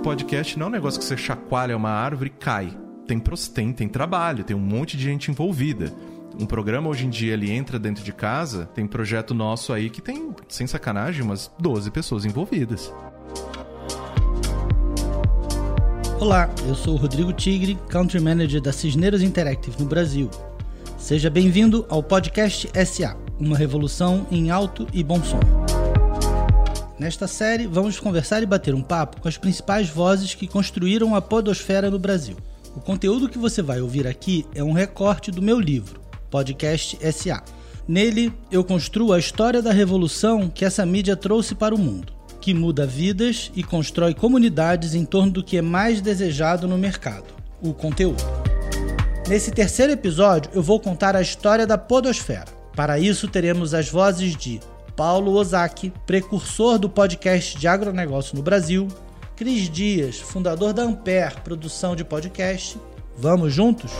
podcast não é um negócio que você chacoalha uma árvore e cai. Tem, tem, tem trabalho, tem um monte de gente envolvida. Um programa hoje em dia ele entra dentro de casa, tem projeto nosso aí que tem, sem sacanagem, umas 12 pessoas envolvidas. Olá, eu sou o Rodrigo Tigre, Country Manager da Cisneros Interactive no Brasil. Seja bem-vindo ao podcast SA, uma revolução em alto e bom som. Nesta série, vamos conversar e bater um papo com as principais vozes que construíram a podosfera no Brasil. O conteúdo que você vai ouvir aqui é um recorte do meu livro, Podcast SA. Nele, eu construo a história da revolução que essa mídia trouxe para o mundo, que muda vidas e constrói comunidades em torno do que é mais desejado no mercado: o conteúdo. Nesse terceiro episódio, eu vou contar a história da Podosfera. Para isso, teremos as vozes de Paulo Ozaki, precursor do podcast de agronegócio no Brasil, Cris Dias, fundador da Ampere, produção de podcast. Vamos juntos?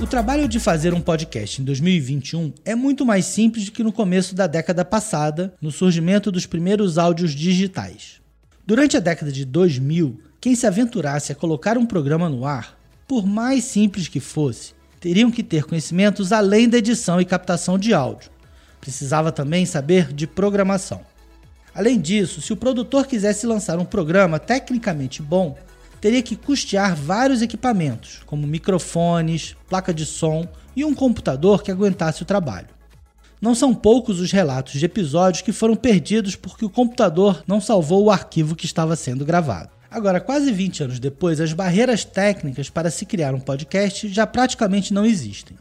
O trabalho de fazer um podcast em 2021 é muito mais simples do que no começo da década passada, no surgimento dos primeiros áudios digitais. Durante a década de 2000, quem se aventurasse a colocar um programa no ar, por mais simples que fosse, teriam que ter conhecimentos além da edição e captação de áudio. Precisava também saber de programação. Além disso, se o produtor quisesse lançar um programa tecnicamente bom, teria que custear vários equipamentos, como microfones, placa de som e um computador que aguentasse o trabalho. Não são poucos os relatos de episódios que foram perdidos porque o computador não salvou o arquivo que estava sendo gravado. Agora, quase 20 anos depois, as barreiras técnicas para se criar um podcast já praticamente não existem.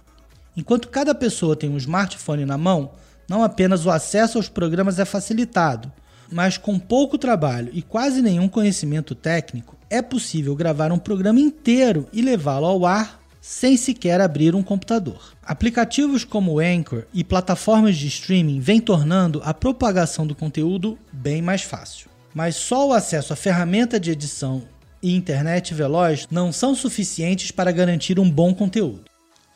Enquanto cada pessoa tem um smartphone na mão, não apenas o acesso aos programas é facilitado, mas com pouco trabalho e quase nenhum conhecimento técnico, é possível gravar um programa inteiro e levá-lo ao ar sem sequer abrir um computador. Aplicativos como o Anchor e plataformas de streaming vêm tornando a propagação do conteúdo bem mais fácil mas só o acesso à ferramenta de edição e internet veloz não são suficientes para garantir um bom conteúdo.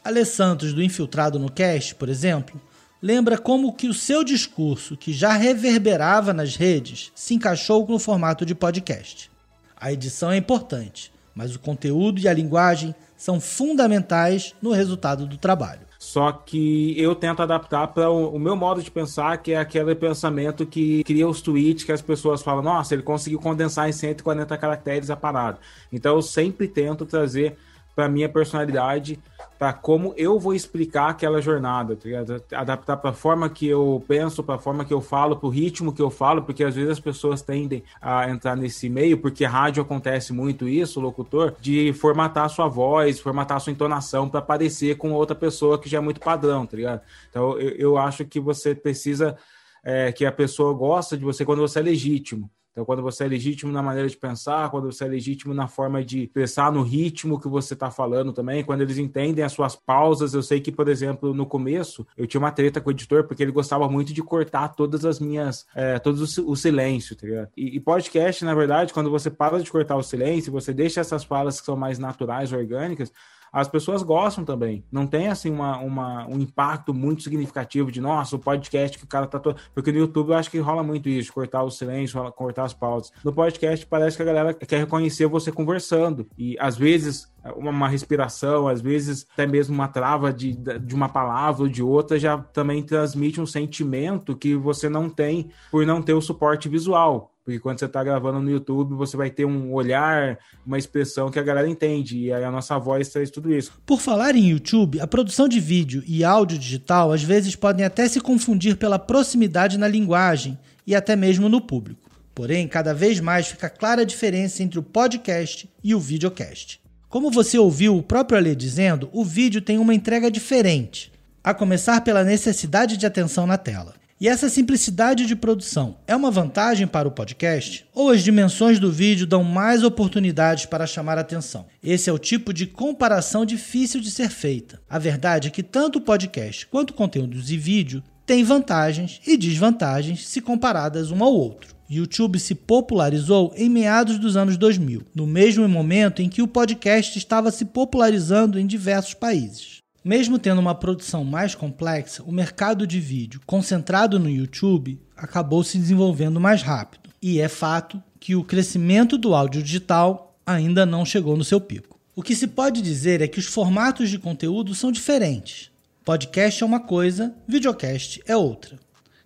Ale Santos, do Infiltrado no Cast, por exemplo, lembra como que o seu discurso, que já reverberava nas redes, se encaixou no formato de podcast. A edição é importante, mas o conteúdo e a linguagem são fundamentais no resultado do trabalho. Só que eu tento adaptar para o, o, meu modo de pensar, que é aquele pensamento que cria os tweets que as pessoas falam: nossa, ele conseguiu condensar em 140 caracteres a parada. Então eu sempre tento trazer para minha personalidade, para como eu vou explicar aquela jornada, tá adaptar para a forma que eu penso, para a forma que eu falo, para o ritmo que eu falo, porque às vezes as pessoas tendem a entrar nesse meio, porque rádio acontece muito isso, locutor, de formatar sua voz, formatar sua entonação para parecer com outra pessoa que já é muito padrão, tá ligado? Então eu, eu acho que você precisa é, que a pessoa gosta de você quando você é legítimo. Então, quando você é legítimo na maneira de pensar, quando você é legítimo na forma de pensar no ritmo que você está falando também, quando eles entendem as suas pausas. Eu sei que, por exemplo, no começo, eu tinha uma treta com o editor, porque ele gostava muito de cortar todas as minhas, é, todos o, o silêncio, tá ligado? E, e, podcast, na verdade, quando você para de cortar o silêncio, você deixa essas falas que são mais naturais, orgânicas, as pessoas gostam também. Não tem assim uma, uma, um impacto muito significativo de nossa, o podcast que o cara tá todo. Porque no YouTube eu acho que rola muito isso, cortar o silêncio, cortar as pausas. No podcast parece que a galera quer reconhecer você conversando. E às vezes uma, respiração, às vezes até mesmo uma trava de, de uma palavra ou de outra já também transmite um sentimento que você não tem por não ter o suporte visual. Porque quando você está gravando no YouTube, você vai ter um olhar, uma expressão que a galera entende. E aí a nossa voz traz tudo isso. Por falar em YouTube, a produção de vídeo e áudio digital às vezes podem até se confundir pela proximidade na linguagem e até mesmo no público. Porém, cada vez mais fica clara a diferença entre o podcast e o videocast. Como você ouviu o próprio Ale dizendo, o vídeo tem uma entrega diferente, a começar pela necessidade de atenção na tela. E essa simplicidade de produção é uma vantagem para o podcast? Ou as dimensões do vídeo dão mais oportunidades para chamar atenção? Esse é o tipo de comparação difícil de ser feita. A verdade é que tanto o podcast quanto conteúdos e vídeo têm vantagens e desvantagens se comparadas um ao outro. YouTube se popularizou em meados dos anos 2000, no mesmo momento em que o podcast estava se popularizando em diversos países. Mesmo tendo uma produção mais complexa, o mercado de vídeo concentrado no YouTube acabou se desenvolvendo mais rápido. E é fato que o crescimento do áudio digital ainda não chegou no seu pico. O que se pode dizer é que os formatos de conteúdo são diferentes. Podcast é uma coisa, videocast é outra.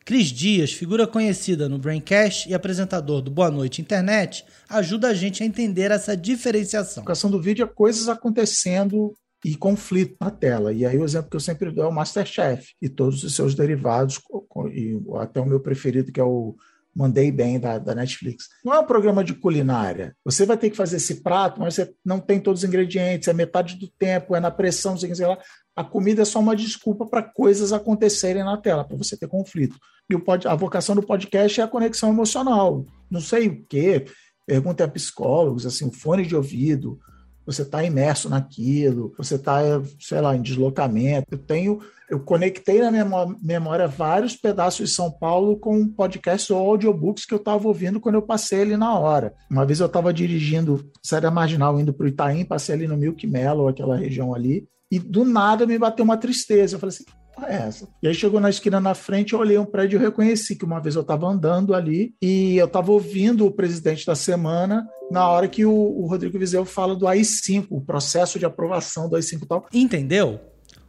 Cris Dias, figura conhecida no Braincast e apresentador do Boa Noite Internet, ajuda a gente a entender essa diferenciação. A questão do vídeo é coisas acontecendo e conflito na tela. E aí o exemplo que eu sempre dou é o Masterchef e todos os seus derivados, e até o meu preferido, que é o Mandei Bem da, da, Netflix. Não é um programa de culinária. Você vai ter que fazer esse prato, mas você não tem todos os ingredientes, é metade do tempo, é na pressão, sei lá. A comida é só uma desculpa para coisas acontecerem na tela, para você ter conflito. E o pod, a vocação do podcast é a conexão emocional. Não sei o quê, pergunta a psicólogos, assim, fone de ouvido, você está imerso naquilo, você está, sei lá, em deslocamento. Eu tenho, eu conectei na minha memória vários pedaços de São Paulo com podcasts ou audiobooks que eu estava ouvindo quando eu passei ali na hora. Uma vez eu estava dirigindo Série Marginal, indo para o Itaim, passei ali no Milk Mellow, aquela região ali, e do nada me bateu uma tristeza. Eu falei assim, é essa? E aí chegou na esquina na frente, eu olhei um prédio e reconheci que uma vez eu estava andando ali e eu estava ouvindo o presidente da semana na hora que o, o Rodrigo Vizeu fala do AI-5, o processo de aprovação do AI-5 e tal. Entendeu?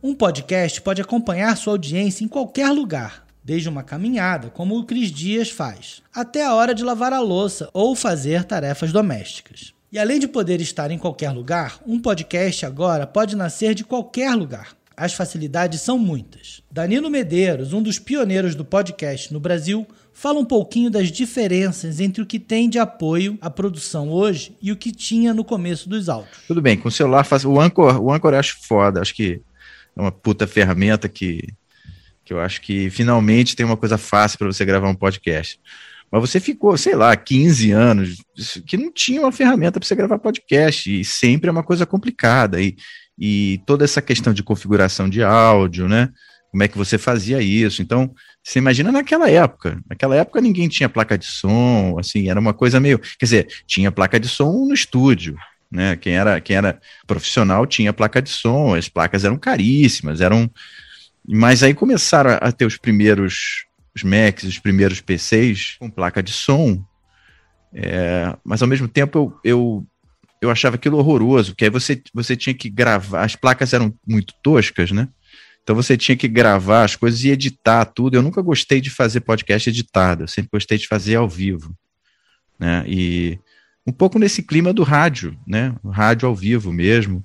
Um podcast pode acompanhar sua audiência em qualquer lugar, desde uma caminhada, como o Cris Dias faz, até a hora de lavar a louça ou fazer tarefas domésticas. E além de poder estar em qualquer lugar, um podcast agora pode nascer de qualquer lugar. As facilidades são muitas. Danilo Medeiros, um dos pioneiros do podcast no Brasil, fala um pouquinho das diferenças entre o que tem de apoio à produção hoje e o que tinha no começo dos áudios. Tudo bem, com o celular faz o Anchor, o Anchor eu acho foda, acho que é uma puta ferramenta que que eu acho que finalmente tem uma coisa fácil para você gravar um podcast. Mas você ficou, sei lá, 15 anos que não tinha uma ferramenta para você gravar podcast e sempre é uma coisa complicada e e toda essa questão de configuração de áudio, né? Como é que você fazia isso? Então, você imagina naquela época. Naquela época ninguém tinha placa de som, assim, era uma coisa meio. Quer dizer, tinha placa de som no estúdio, né? Quem era, quem era profissional tinha placa de som, as placas eram caríssimas, eram. Mas aí começaram a, ter os primeiros os Macs, os primeiros PCs com placa de som. É, mas ao mesmo tempo eu, eu eu achava aquilo horroroso, que aí você, você tinha que gravar, as placas eram muito toscas, né? Então você tinha que gravar as coisas e editar tudo. Eu nunca gostei de fazer podcast editado, eu sempre gostei de fazer ao vivo, né? E um pouco nesse clima do rádio, né? Rádio ao vivo mesmo.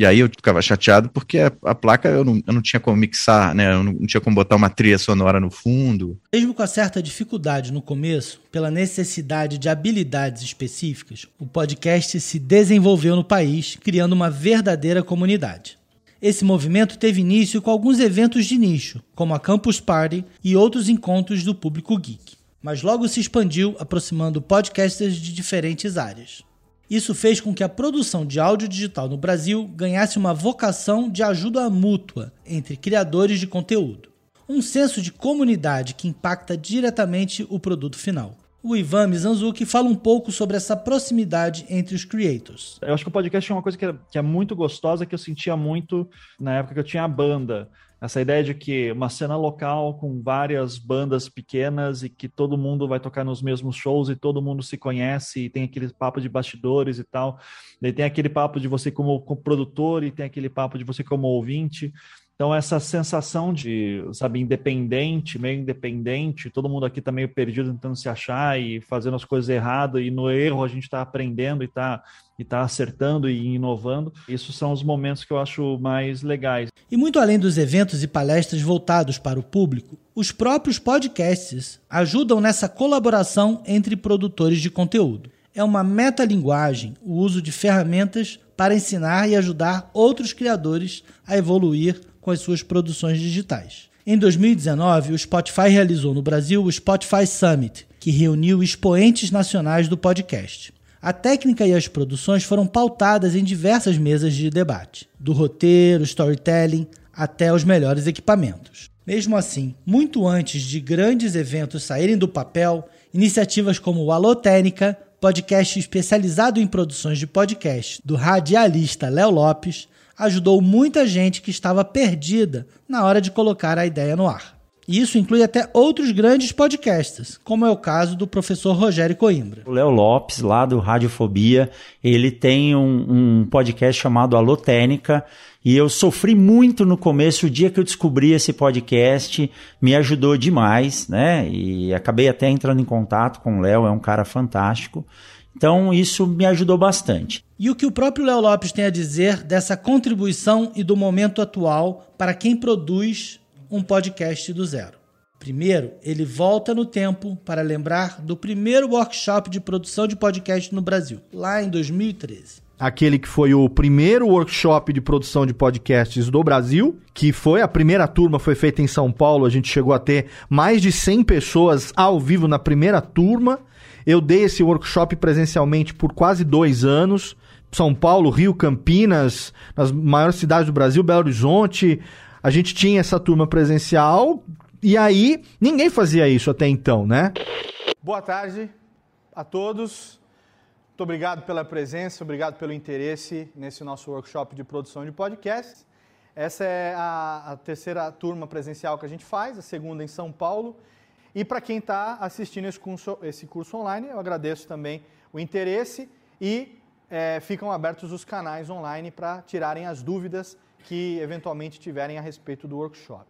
E aí eu ficava chateado porque a, a, placa eu não, eu não tinha como mixar, né? Eu não, não, tinha como botar uma trilha sonora no fundo. Mesmo com a certa dificuldade no começo, pela necessidade de habilidades específicas, o podcast se desenvolveu no país, criando uma verdadeira comunidade. Esse movimento teve início com alguns eventos de nicho, como a Campus Party e outros encontros do público geek. Mas logo se expandiu, aproximando podcasters de diferentes áreas. Isso fez com que a produção de áudio digital no Brasil ganhasse uma vocação de ajuda mútua entre criadores de conteúdo. Um senso de comunidade que impacta diretamente o produto final. O Ivan Mizanzuki fala um pouco sobre essa proximidade entre os creators. Eu acho que o podcast é uma coisa que é, que é muito gostosa, que eu sentia muito na época que eu tinha a banda essa ideia de que uma cena local com várias bandas pequenas e que todo mundo vai tocar nos mesmos shows e todo mundo se conhece e tem aquele papo de bastidores e tal. E tem aquele papo de você como, como produtor e tem aquele papo de você como ouvinte. Então, essa sensação de, sabe, independente, meio independente, todo mundo aqui tá meio perdido tentando se achar e fazendo as coisas erradas, e no erro a gente está aprendendo e está e tá acertando e inovando. Isso são os momentos que eu acho mais legais. E muito além dos eventos e palestras voltados para o público, os próprios podcasts ajudam nessa colaboração entre produtores de conteúdo. É uma metalinguagem o uso de ferramentas para ensinar e ajudar outros criadores a evoluir com as suas produções digitais. Em 2019, o Spotify realizou no Brasil o Spotify Summit, que reuniu expoentes nacionais do podcast. A técnica e as produções foram pautadas em diversas mesas de debate, do roteiro, storytelling até os melhores equipamentos. Mesmo assim, muito antes de grandes eventos saírem do papel, iniciativas como o Alô Técnica, podcast especializado em produções de podcast do radialista Léo Lopes, ajudou muita gente que estava perdida na hora de colocar a ideia no ar. Isso inclui até outros grandes podcasts, como é o caso do professor Rogério Coimbra. O Léo Lopes, lá do Radiofobia, ele tem um, um podcast chamado Alotênica, e eu sofri muito no começo, o dia que eu descobri esse podcast, me ajudou demais, né? E acabei até entrando em contato com o Léo, é um cara fantástico. Então, isso me ajudou bastante. E o que o próprio Léo Lopes tem a dizer dessa contribuição e do momento atual para quem produz um podcast do zero. Primeiro, ele volta no tempo para lembrar do primeiro workshop de produção de podcast no Brasil, lá em 2013 aquele que foi o primeiro workshop de produção de podcasts do Brasil, que foi a primeira turma, foi feita em São Paulo. A gente chegou a ter mais de 100 pessoas ao vivo na primeira turma. Eu dei esse workshop presencialmente por quase dois anos. São Paulo, Rio, Campinas, nas maiores cidades do Brasil, Belo Horizonte, a gente tinha essa turma presencial e aí ninguém fazia isso até então, né? Boa tarde a todos. Muito obrigado pela presença, obrigado pelo interesse nesse nosso workshop de produção de podcasts. Essa é a, a terceira turma presencial que a gente faz, a segunda em São Paulo. E para quem está assistindo esse curso, esse curso online, eu agradeço também o interesse e é, ficam abertos os canais online para tirarem as dúvidas que eventualmente tiverem a respeito do workshop.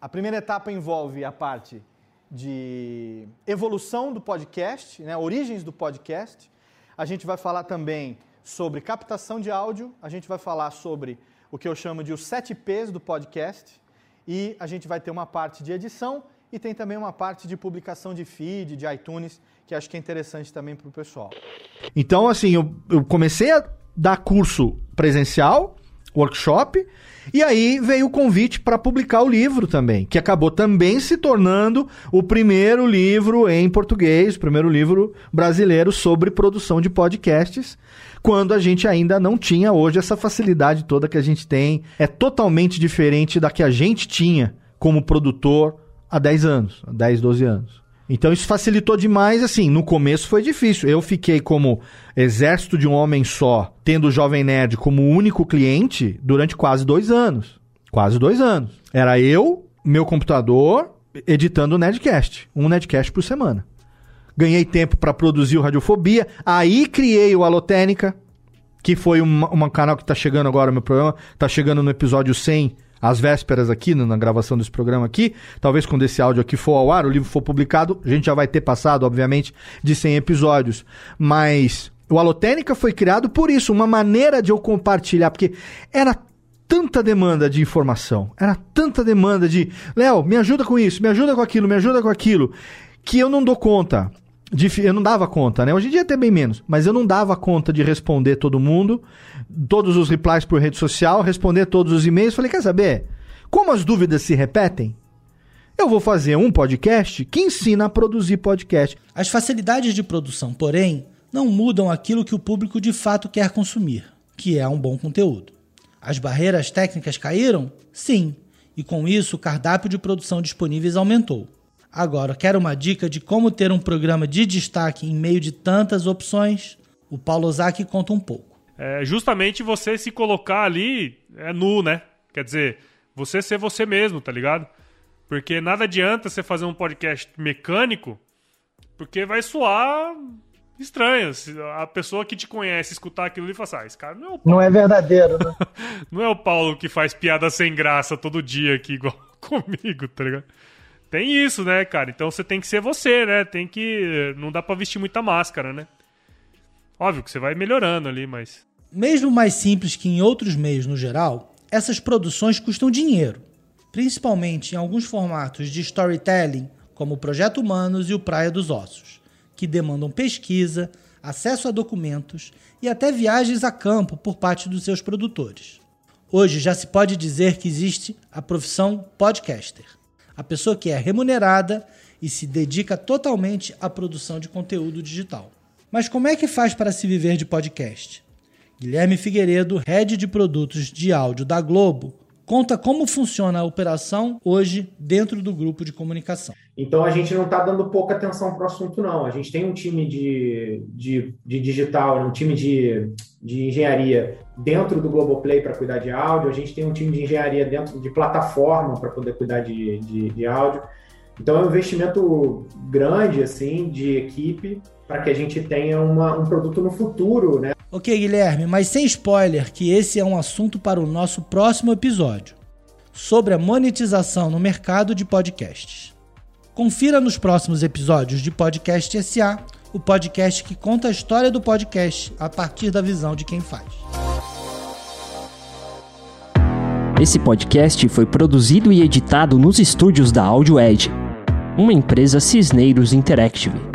A primeira etapa envolve a parte de evolução do podcast, né, origens do podcast. A gente vai falar também sobre captação de áudio, a gente vai falar sobre o que eu chamo de os 7 P's do podcast e a gente vai ter uma parte de edição e tem também uma parte de publicação de feed, de iTunes, que acho que é interessante também para o pessoal. Então, assim, eu, eu comecei a dar curso presencial, workshop. E aí veio o convite para publicar o livro também, que acabou também se tornando o primeiro livro em português, o primeiro livro brasileiro sobre produção de podcasts, quando a gente ainda não tinha hoje essa facilidade toda que a gente tem. É totalmente diferente da que a gente tinha como produtor há 10 anos, há 10, 12 anos. Então isso facilitou demais, assim, no começo foi difícil. Eu fiquei como exército de um homem só, tendo o Jovem Nerd como único cliente durante quase dois anos. Quase dois anos. Era eu, meu computador, editando o Nerdcast. Um Nerdcast por semana. Ganhei tempo para produzir o Radiofobia. Aí criei o Alotênica, que foi um, um canal que está chegando agora meu programa. Está chegando no episódio 100 às vésperas aqui, na gravação desse programa aqui. Talvez quando esse áudio aqui for ao ar, o livro for publicado, a gente já vai ter passado, obviamente, de 100 episódios. Mas o Alotênica foi criado por isso, uma maneira de eu compartilhar, porque era tanta demanda de informação, era tanta demanda de, Léo, me ajuda com isso, me ajuda com aquilo, me ajuda com aquilo, que eu não dou conta eu não dava conta, né? Hoje em dia até bem menos, mas eu não dava conta de responder todo mundo, todos os replies por rede social, responder todos os e-mails. Falei, quer saber? Como as dúvidas se repetem, eu vou fazer um podcast que ensina a produzir podcast. As facilidades de produção, porém, não mudam aquilo que o público de fato quer consumir, que é um bom conteúdo. As barreiras técnicas caíram? Sim, e com isso o cardápio de produção disponíveis aumentou. Agora, quer uma dica de como ter um programa de destaque em meio de tantas opções? O Paulo Ozaki conta um pouco. É justamente você se colocar ali é nu, né? Quer dizer, você ser você mesmo, tá ligado? Porque nada adianta você fazer um podcast mecânico, porque vai soar estranho. A pessoa que te conhece escutar aquilo e falar assim, ah, esse cara não é o Paulo. Não é verdadeiro, né? não é o Paulo que faz piada sem graça todo dia aqui, igual comigo, tá ligado? Tem isso, né, cara? Então você tem que ser você, né? Tem que. Não dá pra vestir muita máscara, né? Óbvio que você vai melhorando ali, mas. Mesmo mais simples que em outros meios no geral, essas produções custam dinheiro. Principalmente em alguns formatos de storytelling, como o Projeto Humanos e o Praia dos Ossos, que demandam pesquisa, acesso a documentos e até viagens a campo por parte dos seus produtores. Hoje já se pode dizer que existe a profissão podcaster a pessoa que é remunerada e se dedica totalmente à produção de conteúdo digital. Mas como é que faz para se viver de podcast? Guilherme Figueiredo, head de produtos de áudio da Globo, conta como funciona a operação hoje dentro do grupo de comunicação. Então a gente não está dando pouca atenção para o assunto, não. A gente tem um time de, de, de digital, um time de, de engenharia dentro do Globoplay para cuidar de áudio, a gente tem um time de engenharia dentro de plataforma para poder cuidar de, de, de áudio. Então é um investimento grande assim de equipe para que a gente tenha uma, um produto no futuro, né? Ok, Guilherme, mas sem spoiler que esse é um assunto para o nosso próximo episódio sobre a monetização no mercado de podcasts. Confira nos próximos episódios de Podcast SA, o podcast que conta a história do podcast a partir da visão de quem faz. Esse podcast foi produzido e editado nos estúdios da Audio Edge, uma empresa Cisneiros Interactive.